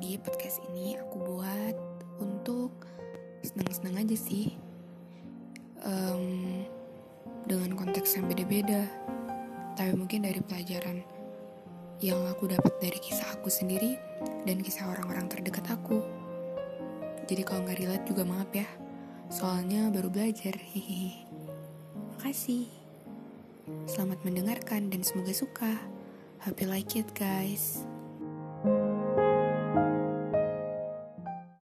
Jadi podcast ini aku buat untuk seneng-seneng aja sih. Um, Dengan konteks yang beda-beda. Tapi mungkin dari pelajaran yang aku dapat dari kisah aku sendiri Dan kisah orang-orang terdekat aku. Jadi kalau nggak relate juga maaf ya. Soalnya baru belajar Hehehe. Makasih. Selamat mendengarkan dan semoga suka. Happy like it guys.